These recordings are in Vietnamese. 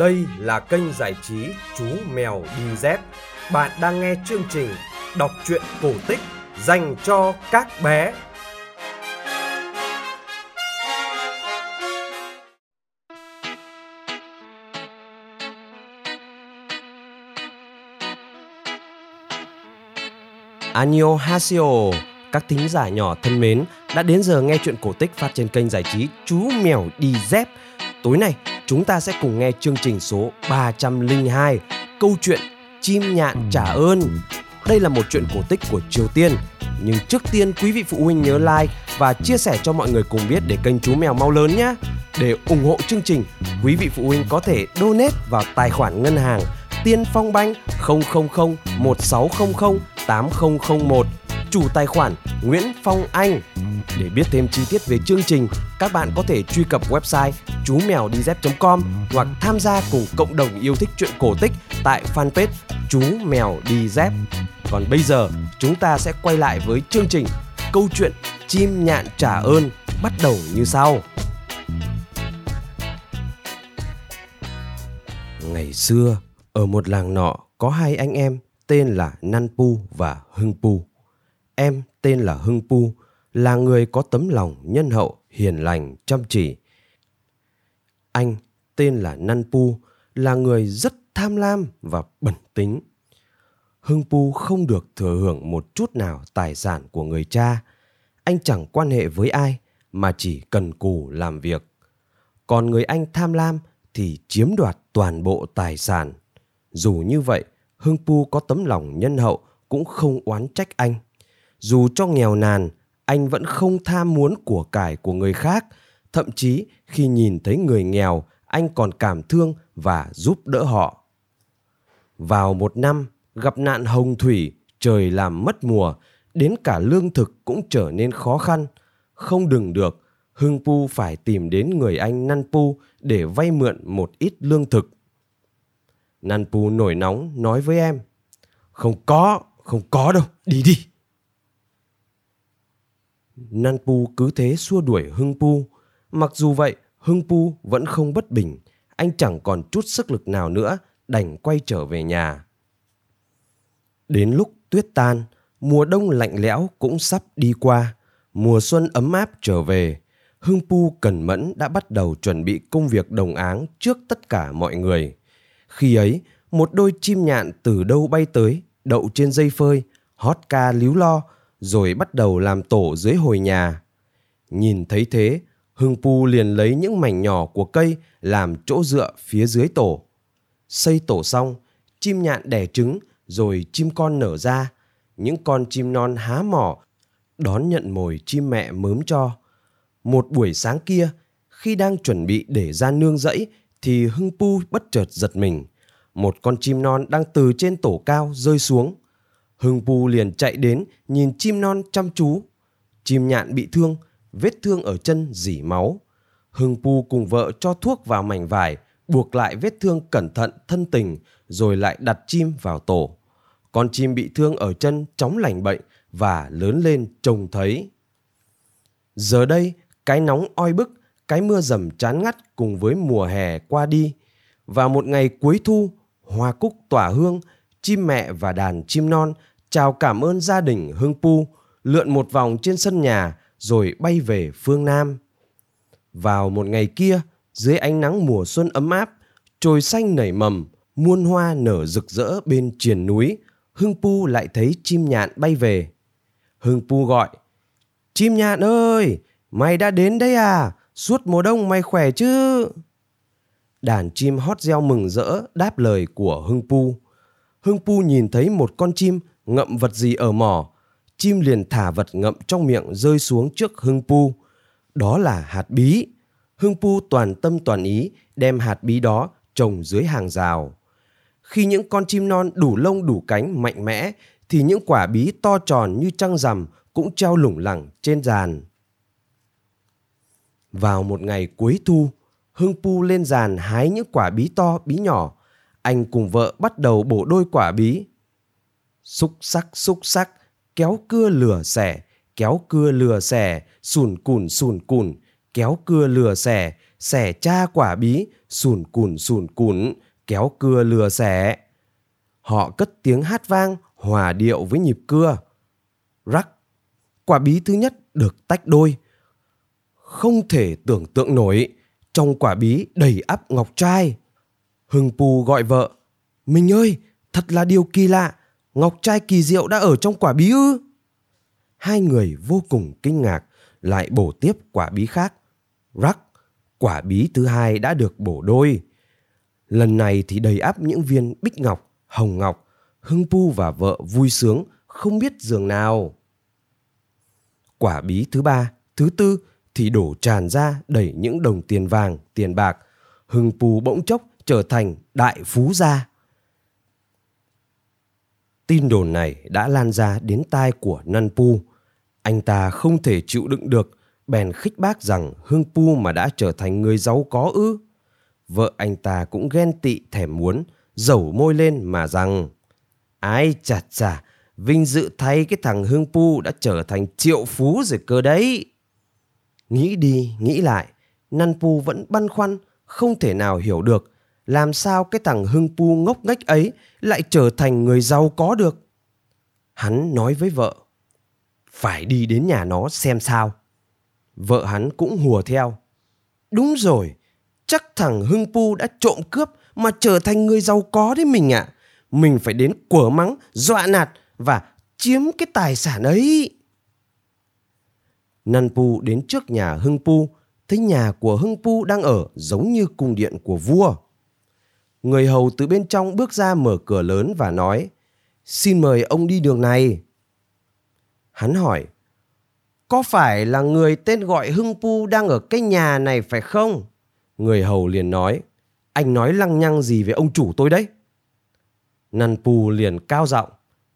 Đây là kênh giải trí Chú Mèo Đi Dép. Bạn đang nghe chương trình đọc truyện cổ tích dành cho các bé. Annyeonghaseyo, các thính giả nhỏ thân mến, đã đến giờ nghe chuyện cổ tích phát trên kênh giải trí Chú Mèo Đi Dép. Tối nay, chúng ta sẽ cùng nghe chương trình số 302, câu chuyện Chim nhạn trả ơn. Đây là một chuyện cổ tích của Triều Tiên, nhưng trước tiên quý vị phụ huynh nhớ like và chia sẻ cho mọi người cùng biết để kênh Chú Mèo mau lớn nhé. Để ủng hộ chương trình, quý vị phụ huynh có thể donate vào tài khoản ngân hàng Tiên Phong Banh 000 1600 8001 chủ tài khoản Nguyễn Phong Anh. Để biết thêm chi tiết về chương trình, các bạn có thể truy cập website chú mèo đi dép.com hoặc tham gia cùng cộng đồng yêu thích truyện cổ tích tại fanpage chú mèo đi dép. Còn bây giờ, chúng ta sẽ quay lại với chương trình câu chuyện chim nhạn trả ơn bắt đầu như sau. Ngày xưa, ở một làng nọ có hai anh em tên là Nan Pu và Hưng Pu. Em tên là Hưng Pu, là người có tấm lòng nhân hậu, hiền lành, chăm chỉ. Anh tên là Nan Pu, là người rất tham lam và bẩn tính. Hưng Pu không được thừa hưởng một chút nào tài sản của người cha. Anh chẳng quan hệ với ai mà chỉ cần cù làm việc. Còn người anh tham lam thì chiếm đoạt toàn bộ tài sản. Dù như vậy, Hưng Pu có tấm lòng nhân hậu cũng không oán trách anh. Dù cho nghèo nàn, anh vẫn không tham muốn của cải của người khác. Thậm chí khi nhìn thấy người nghèo, anh còn cảm thương và giúp đỡ họ. Vào một năm, gặp nạn hồng thủy, trời làm mất mùa, đến cả lương thực cũng trở nên khó khăn. Không đừng được, Hưng Pu phải tìm đến người anh Nan Pu để vay mượn một ít lương thực. Nan Pu nổi nóng nói với em, không có, không có đâu, đi đi. Nanpu cứ thế xua đuổi Hưng Pu. Mặc dù vậy, Hưng Pu vẫn không bất bình. Anh chẳng còn chút sức lực nào nữa, đành quay trở về nhà. Đến lúc tuyết tan, mùa đông lạnh lẽo cũng sắp đi qua. Mùa xuân ấm áp trở về. Hưng Pu cẩn mẫn đã bắt đầu chuẩn bị công việc đồng áng trước tất cả mọi người. Khi ấy, một đôi chim nhạn từ đâu bay tới, đậu trên dây phơi, hót ca líu lo, rồi bắt đầu làm tổ dưới hồi nhà. Nhìn thấy thế, Hưng Pu liền lấy những mảnh nhỏ của cây làm chỗ dựa phía dưới tổ. Xây tổ xong, chim nhạn đẻ trứng rồi chim con nở ra. Những con chim non há mỏ đón nhận mồi chim mẹ mớm cho. Một buổi sáng kia, khi đang chuẩn bị để ra nương rẫy thì Hưng Pu bất chợt giật mình. Một con chim non đang từ trên tổ cao rơi xuống. Hưng Pu liền chạy đến nhìn chim non chăm chú. Chim nhạn bị thương, vết thương ở chân dỉ máu. Hưng Pu cùng vợ cho thuốc vào mảnh vải, buộc lại vết thương cẩn thận thân tình, rồi lại đặt chim vào tổ. Con chim bị thương ở chân chóng lành bệnh và lớn lên trông thấy. Giờ đây, cái nóng oi bức, cái mưa dầm chán ngắt cùng với mùa hè qua đi. Và một ngày cuối thu, hoa cúc tỏa hương, chim mẹ và đàn chim non chào cảm ơn gia đình Hương Pu, lượn một vòng trên sân nhà rồi bay về phương Nam. Vào một ngày kia, dưới ánh nắng mùa xuân ấm áp, trồi xanh nảy mầm, muôn hoa nở rực rỡ bên triền núi, Hưng Pu lại thấy chim nhạn bay về. Hưng Pu gọi, Chim nhạn ơi, mày đã đến đây à? Suốt mùa đông mày khỏe chứ? Đàn chim hót reo mừng rỡ đáp lời của Hưng Pu. Hưng Pu nhìn thấy một con chim ngậm vật gì ở mỏ. Chim liền thả vật ngậm trong miệng rơi xuống trước Hưng Pu. Đó là hạt bí. Hưng Pu toàn tâm toàn ý đem hạt bí đó trồng dưới hàng rào. Khi những con chim non đủ lông đủ cánh mạnh mẽ thì những quả bí to tròn như trăng rằm cũng treo lủng lẳng trên giàn. Vào một ngày cuối thu, Hưng Pu lên giàn hái những quả bí to bí nhỏ. Anh cùng vợ bắt đầu bổ đôi quả bí xúc sắc xúc sắc kéo cưa lửa xẻ kéo cưa lửa xẻ sùn cùn sùn cùn kéo cưa lửa xẻ xẻ cha quả bí, sùn cùn sùn cùn, kéo cưa lửa xẻ. Họ cất tiếng hát vang, hòa điệu với nhịp cưa. Rắc, quả bí thứ nhất được tách đôi. Không thể tưởng tượng nổi, trong quả bí đầy ắp ngọc trai. Hưng Pù gọi vợ, Mình ơi, thật là điều kỳ lạ, ngọc trai kỳ diệu đã ở trong quả bí ư? Hai người vô cùng kinh ngạc, lại bổ tiếp quả bí khác. Rắc, quả bí thứ hai đã được bổ đôi. Lần này thì đầy ắp những viên bích ngọc, hồng ngọc. Hưng Pu và vợ vui sướng, không biết giường nào. Quả bí thứ ba, thứ tư thì đổ tràn ra đầy những đồng tiền vàng, tiền bạc. Hưng Pu bỗng chốc trở thành đại phú gia. Tin đồn này đã lan ra đến tai của Năn Pu. Anh ta không thể chịu đựng được, bèn khích bác rằng Hương Pu mà đã trở thành người giàu có ư. Vợ anh ta cũng ghen tị thèm muốn, dẩu môi lên mà rằng Ai chà chà, vinh dự thay cái thằng Hương Pu đã trở thành triệu phú rồi cơ đấy. Nghĩ đi, nghĩ lại, Năn Pu vẫn băn khoăn, không thể nào hiểu được làm sao cái thằng Hưng Pu ngốc nghếch ấy lại trở thành người giàu có được. Hắn nói với vợ, phải đi đến nhà nó xem sao. Vợ hắn cũng hùa theo. Đúng rồi, chắc thằng Hưng Pu đã trộm cướp mà trở thành người giàu có đấy mình ạ. À. Mình phải đến quở mắng, dọa nạt và chiếm cái tài sản ấy. năn Pu đến trước nhà Hưng Pu, thấy nhà của Hưng Pu đang ở giống như cung điện của vua. Người hầu từ bên trong bước ra mở cửa lớn và nói, xin mời ông đi đường này. Hắn hỏi, có phải là người tên gọi Hưng Pu đang ở cái nhà này phải không? Người hầu liền nói, anh nói lăng nhăng gì về ông chủ tôi đấy? Năn Pu liền cao giọng,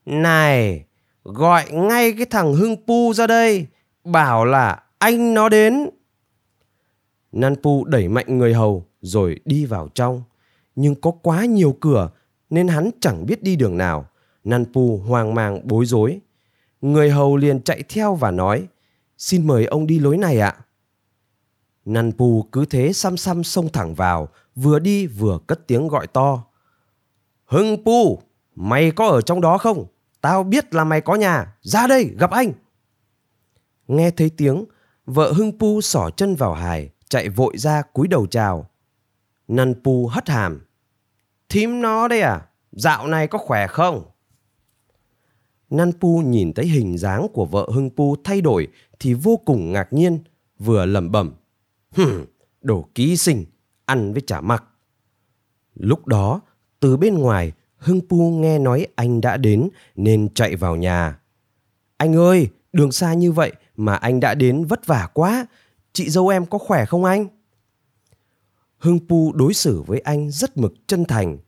này, gọi ngay cái thằng Hưng Pu ra đây, bảo là anh nó đến. Nan Pu đẩy mạnh người hầu rồi đi vào trong. Nhưng có quá nhiều cửa nên hắn chẳng biết đi đường nào. Nanpu hoang mang bối rối. Người hầu liền chạy theo và nói Xin mời ông đi lối này ạ. Nanpu cứ thế xăm xăm xông thẳng vào, vừa đi vừa cất tiếng gọi to. Hưng Pu, mày có ở trong đó không? Tao biết là mày có nhà, ra đây gặp anh. Nghe thấy tiếng, vợ Hưng Pu xỏ chân vào hài, chạy vội ra cúi đầu chào. Nanpu hất hàm. Thím nó đây à? Dạo này có khỏe không? Nan Pu nhìn thấy hình dáng của vợ Hưng Pu thay đổi thì vô cùng ngạc nhiên, vừa lẩm bẩm. Hừm, đồ ký sinh, ăn với chả mặc. Lúc đó, từ bên ngoài, Hưng Pu nghe nói anh đã đến nên chạy vào nhà. Anh ơi, đường xa như vậy mà anh đã đến vất vả quá. Chị dâu em có khỏe không anh? Hưng Pu đối xử với anh rất mực chân thành.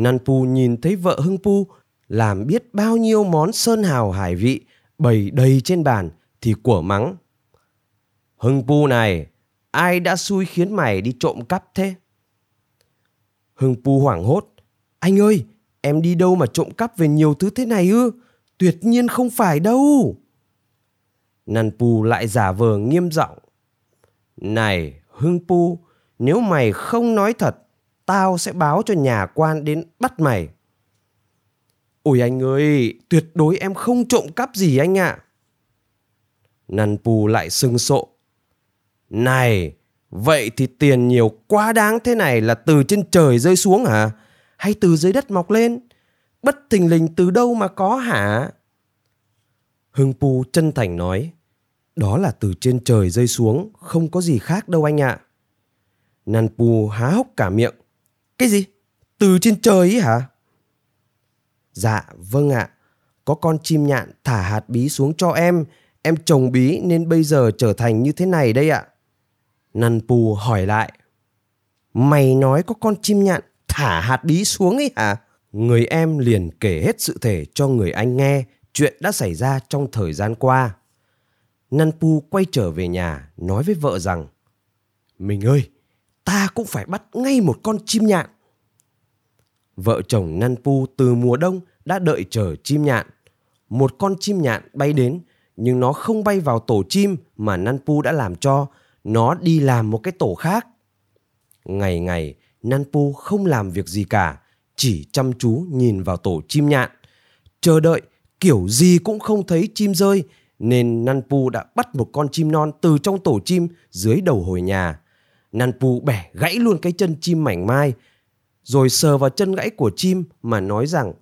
Nan Pu nhìn thấy vợ Hưng Pu làm biết bao nhiêu món sơn hào hải vị bày đầy trên bàn thì của mắng. Hưng Pu này, ai đã xui khiến mày đi trộm cắp thế? Hưng Pu hoảng hốt. Anh ơi, em đi đâu mà trộm cắp về nhiều thứ thế này ư? Tuyệt nhiên không phải đâu. Nan Pu lại giả vờ nghiêm giọng. Này, Hưng Pu, nếu mày không nói thật, tao sẽ báo cho nhà quan đến bắt mày. Ôi anh ơi, tuyệt đối em không trộm cắp gì anh ạ. À. Năn Pù lại sưng sộ. Này, vậy thì tiền nhiều quá đáng thế này là từ trên trời rơi xuống hả? Hay từ dưới đất mọc lên? Bất thình lình từ đâu mà có hả? Hưng Pu chân thành nói. Đó là từ trên trời rơi xuống, không có gì khác đâu anh ạ. À. Nan Pu há hốc cả miệng. Cái gì? Từ trên trời ấy hả? Dạ, vâng ạ. Có con chim nhạn thả hạt bí xuống cho em. Em trồng bí nên bây giờ trở thành như thế này đây ạ. Năn Pu hỏi lại. Mày nói có con chim nhạn thả hạt bí xuống ấy hả? Người em liền kể hết sự thể cho người anh nghe chuyện đã xảy ra trong thời gian qua. Năn Pu quay trở về nhà nói với vợ rằng Mình ơi, ta cũng phải bắt ngay một con chim nhạn. Vợ chồng Nan Pu từ mùa đông đã đợi chờ chim nhạn. Một con chim nhạn bay đến, nhưng nó không bay vào tổ chim mà Nan Pu đã làm cho, nó đi làm một cái tổ khác. Ngày ngày, Nanpu không làm việc gì cả, chỉ chăm chú nhìn vào tổ chim nhạn. Chờ đợi, kiểu gì cũng không thấy chim rơi, nên Nanpu đã bắt một con chim non từ trong tổ chim dưới đầu hồi nhà. Nanpu bẻ gãy luôn cái chân chim mảnh mai, rồi sờ vào chân gãy của chim mà nói rằng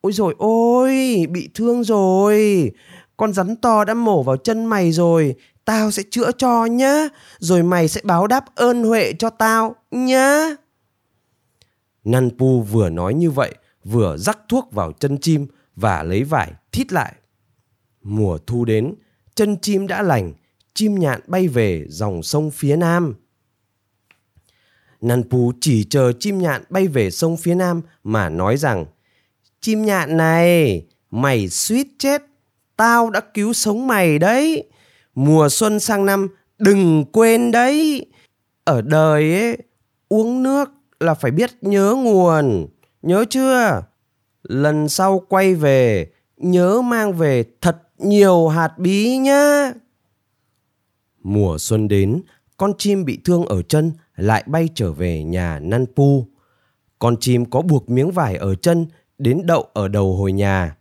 Ôi rồi ôi, bị thương rồi. Con rắn to đã mổ vào chân mày rồi. Tao sẽ chữa cho nhá. Rồi mày sẽ báo đáp ơn huệ cho tao nhá. Nanpu vừa nói như vậy, vừa rắc thuốc vào chân chim và lấy vải thít lại. Mùa thu đến, chân chim đã lành, chim nhạn bay về dòng sông phía nam. Nanpu chỉ chờ chim nhạn bay về sông phía nam mà nói rằng Chim nhạn này, mày suýt chết, tao đã cứu sống mày đấy. Mùa xuân sang năm đừng quên đấy. Ở đời ấy, uống nước là phải biết nhớ nguồn, nhớ chưa? Lần sau quay về, nhớ mang về thật nhiều hạt bí nhá. Mùa xuân đến, con chim bị thương ở chân lại bay trở về nhà năn pu. Con chim có buộc miếng vải ở chân đến đậu ở đầu hồi nhà.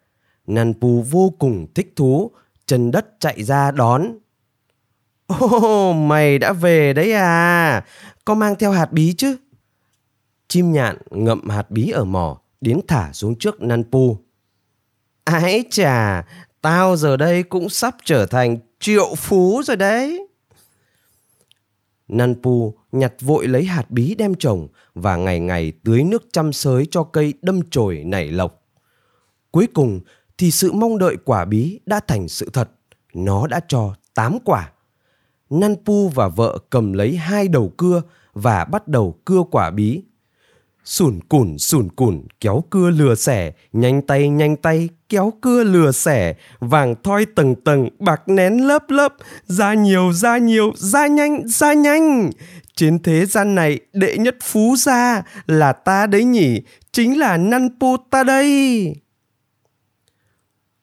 Năn pu vô cùng thích thú, chân đất chạy ra đón. Ô, oh, mày đã về đấy à? Có mang theo hạt bí chứ? Chim nhạn ngậm hạt bí ở mỏ, đến thả xuống trước Năn pu. Ái chà, tao giờ đây cũng sắp trở thành triệu phú rồi đấy. Nanpu nhặt vội lấy hạt bí đem trồng và ngày ngày tưới nước chăm sới cho cây đâm chồi nảy lộc. Cuối cùng thì sự mong đợi quả bí đã thành sự thật. Nó đã cho 8 quả. Nanpu và vợ cầm lấy hai đầu cưa và bắt đầu cưa quả bí sùn cùn sùn cùn, kéo cưa lừa xẻ. Nhanh tay nhanh tay, kéo cưa lừa xẻ. Vàng thoi tầng tầng, bạc nén lớp lớp. Ra nhiều ra nhiều, ra nhanh ra nhanh. Trên thế gian này, đệ nhất phú gia là ta đấy nhỉ? Chính là năn pu ta đây.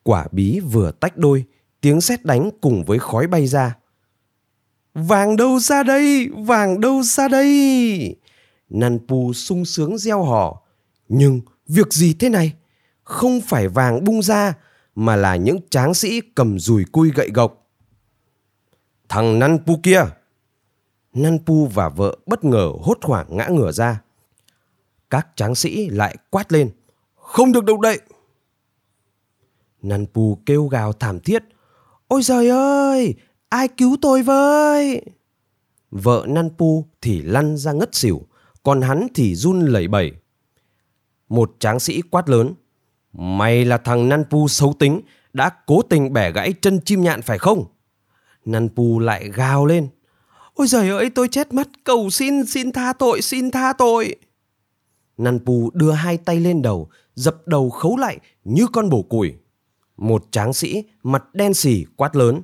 Quả bí vừa tách đôi, tiếng sét đánh cùng với khói bay ra. Vàng đâu ra đây? Vàng đâu ra đây? Nanpu sung sướng gieo hò, Nhưng việc gì thế này? Không phải vàng bung ra, mà là những tráng sĩ cầm dùi cui gậy gộc. Thằng Nanpu kia! Nanpu và vợ bất ngờ hốt hoảng ngã ngửa ra. Các tráng sĩ lại quát lên. Không được động đậy! Nanpu kêu gào thảm thiết. Ôi trời ơi! Ai cứu tôi với? Vợ Nanpu thì lăn ra ngất xỉu còn hắn thì run lẩy bẩy. Một tráng sĩ quát lớn, mày là thằng Nanpu xấu tính, đã cố tình bẻ gãy chân chim nhạn phải không? Nanpu lại gào lên, ôi giời ơi tôi chết mất, cầu xin, xin tha tội, xin tha tội. Nanpu đưa hai tay lên đầu, dập đầu khấu lại như con bổ củi. Một tráng sĩ mặt đen xì quát lớn.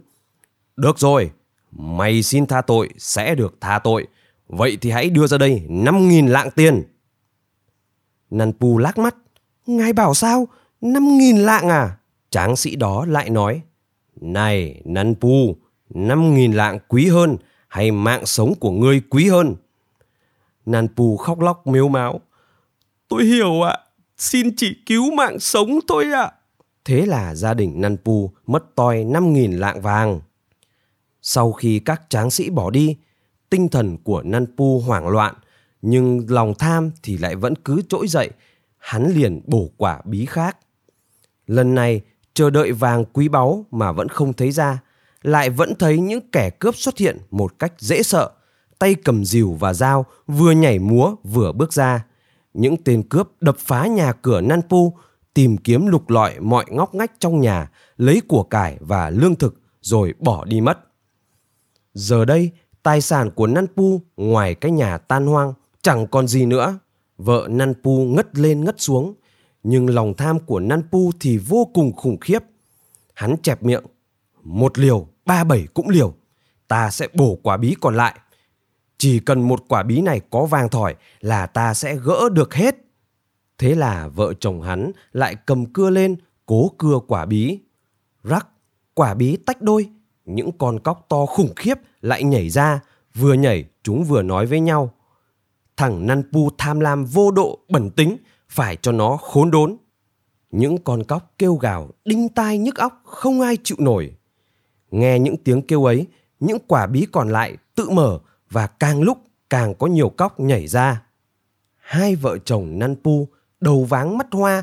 Được rồi, mày xin tha tội sẽ được tha tội. Vậy thì hãy đưa ra đây 5.000 lạng tiền. Nanpu lắc mắt. Ngài bảo sao? 5.000 lạng à? Tráng sĩ đó lại nói. Này Nanpu, 5.000 lạng quý hơn hay mạng sống của ngươi quý hơn? Nanpu khóc lóc miếu máu. Tôi hiểu ạ, à. xin chỉ cứu mạng sống thôi ạ. À. Thế là gia đình Nanpu mất toi 5.000 lạng vàng. Sau khi các tráng sĩ bỏ đi, tinh thần của Nanpu hoảng loạn, nhưng lòng tham thì lại vẫn cứ trỗi dậy, hắn liền bổ quả bí khác. Lần này, chờ đợi vàng quý báu mà vẫn không thấy ra, lại vẫn thấy những kẻ cướp xuất hiện một cách dễ sợ, tay cầm rìu và dao, vừa nhảy múa vừa bước ra. Những tên cướp đập phá nhà cửa Nanpu, tìm kiếm lục lọi mọi ngóc ngách trong nhà, lấy của cải và lương thực rồi bỏ đi mất. Giờ đây, Tài sản của Nanpu ngoài cái nhà tan hoang chẳng còn gì nữa. Vợ Nanpu ngất lên ngất xuống, nhưng lòng tham của Nanpu thì vô cùng khủng khiếp. Hắn chẹp miệng, một liều, ba bảy cũng liều. Ta sẽ bổ quả bí còn lại. Chỉ cần một quả bí này có vàng thỏi là ta sẽ gỡ được hết. Thế là vợ chồng hắn lại cầm cưa lên, cố cưa quả bí. Rắc, quả bí tách đôi, những con cóc to khủng khiếp lại nhảy ra, vừa nhảy chúng vừa nói với nhau. thằng Năn Pu tham lam vô độ bẩn tính, phải cho nó khốn đốn. Những con cóc kêu gào đinh tai nhức óc không ai chịu nổi. Nghe những tiếng kêu ấy, những quả bí còn lại tự mở và càng lúc càng có nhiều cóc nhảy ra. Hai vợ chồng Năn Pu đầu váng mắt hoa,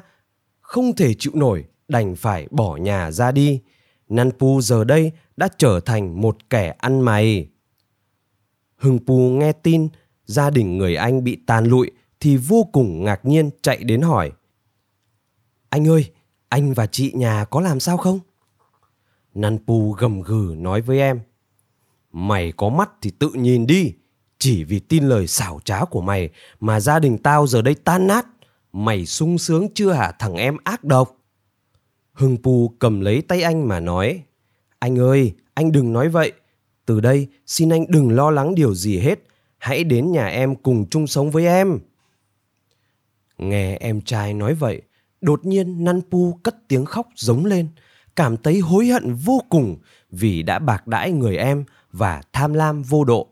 không thể chịu nổi, đành phải bỏ nhà ra đi. Nanpu giờ đây đã trở thành một kẻ ăn mày. Hưng Pu nghe tin gia đình người anh bị tàn lụi thì vô cùng ngạc nhiên chạy đến hỏi. Anh ơi, anh và chị nhà có làm sao không? Nanpu gầm gừ nói với em. Mày có mắt thì tự nhìn đi. Chỉ vì tin lời xảo trá của mày mà gia đình tao giờ đây tan nát. Mày sung sướng chưa hả thằng em ác độc? Hưng Pu cầm lấy tay anh mà nói. Anh ơi, anh đừng nói vậy. Từ đây, xin anh đừng lo lắng điều gì hết. Hãy đến nhà em cùng chung sống với em. Nghe em trai nói vậy, đột nhiên Nanpu cất tiếng khóc giống lên, cảm thấy hối hận vô cùng vì đã bạc đãi người em và tham lam vô độ.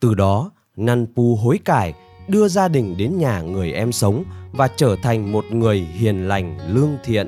Từ đó, Nanpu hối cải, đưa gia đình đến nhà người em sống và trở thành một người hiền lành lương thiện.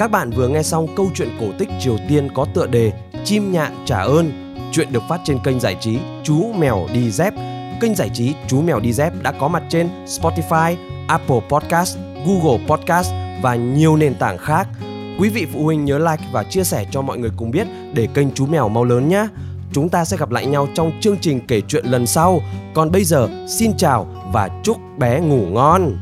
Các bạn vừa nghe xong câu chuyện cổ tích Triều Tiên có tựa đề Chim nhạn trả ơn. Chuyện được phát trên kênh giải trí Chú Mèo Đi Dép. Kênh giải trí Chú Mèo Đi Dép đã có mặt trên Spotify, Apple Podcast, Google Podcast và nhiều nền tảng khác. Quý vị phụ huynh nhớ like và chia sẻ cho mọi người cùng biết để kênh Chú Mèo mau lớn nhé. Chúng ta sẽ gặp lại nhau trong chương trình kể chuyện lần sau. Còn bây giờ, xin chào và chúc bé ngủ ngon.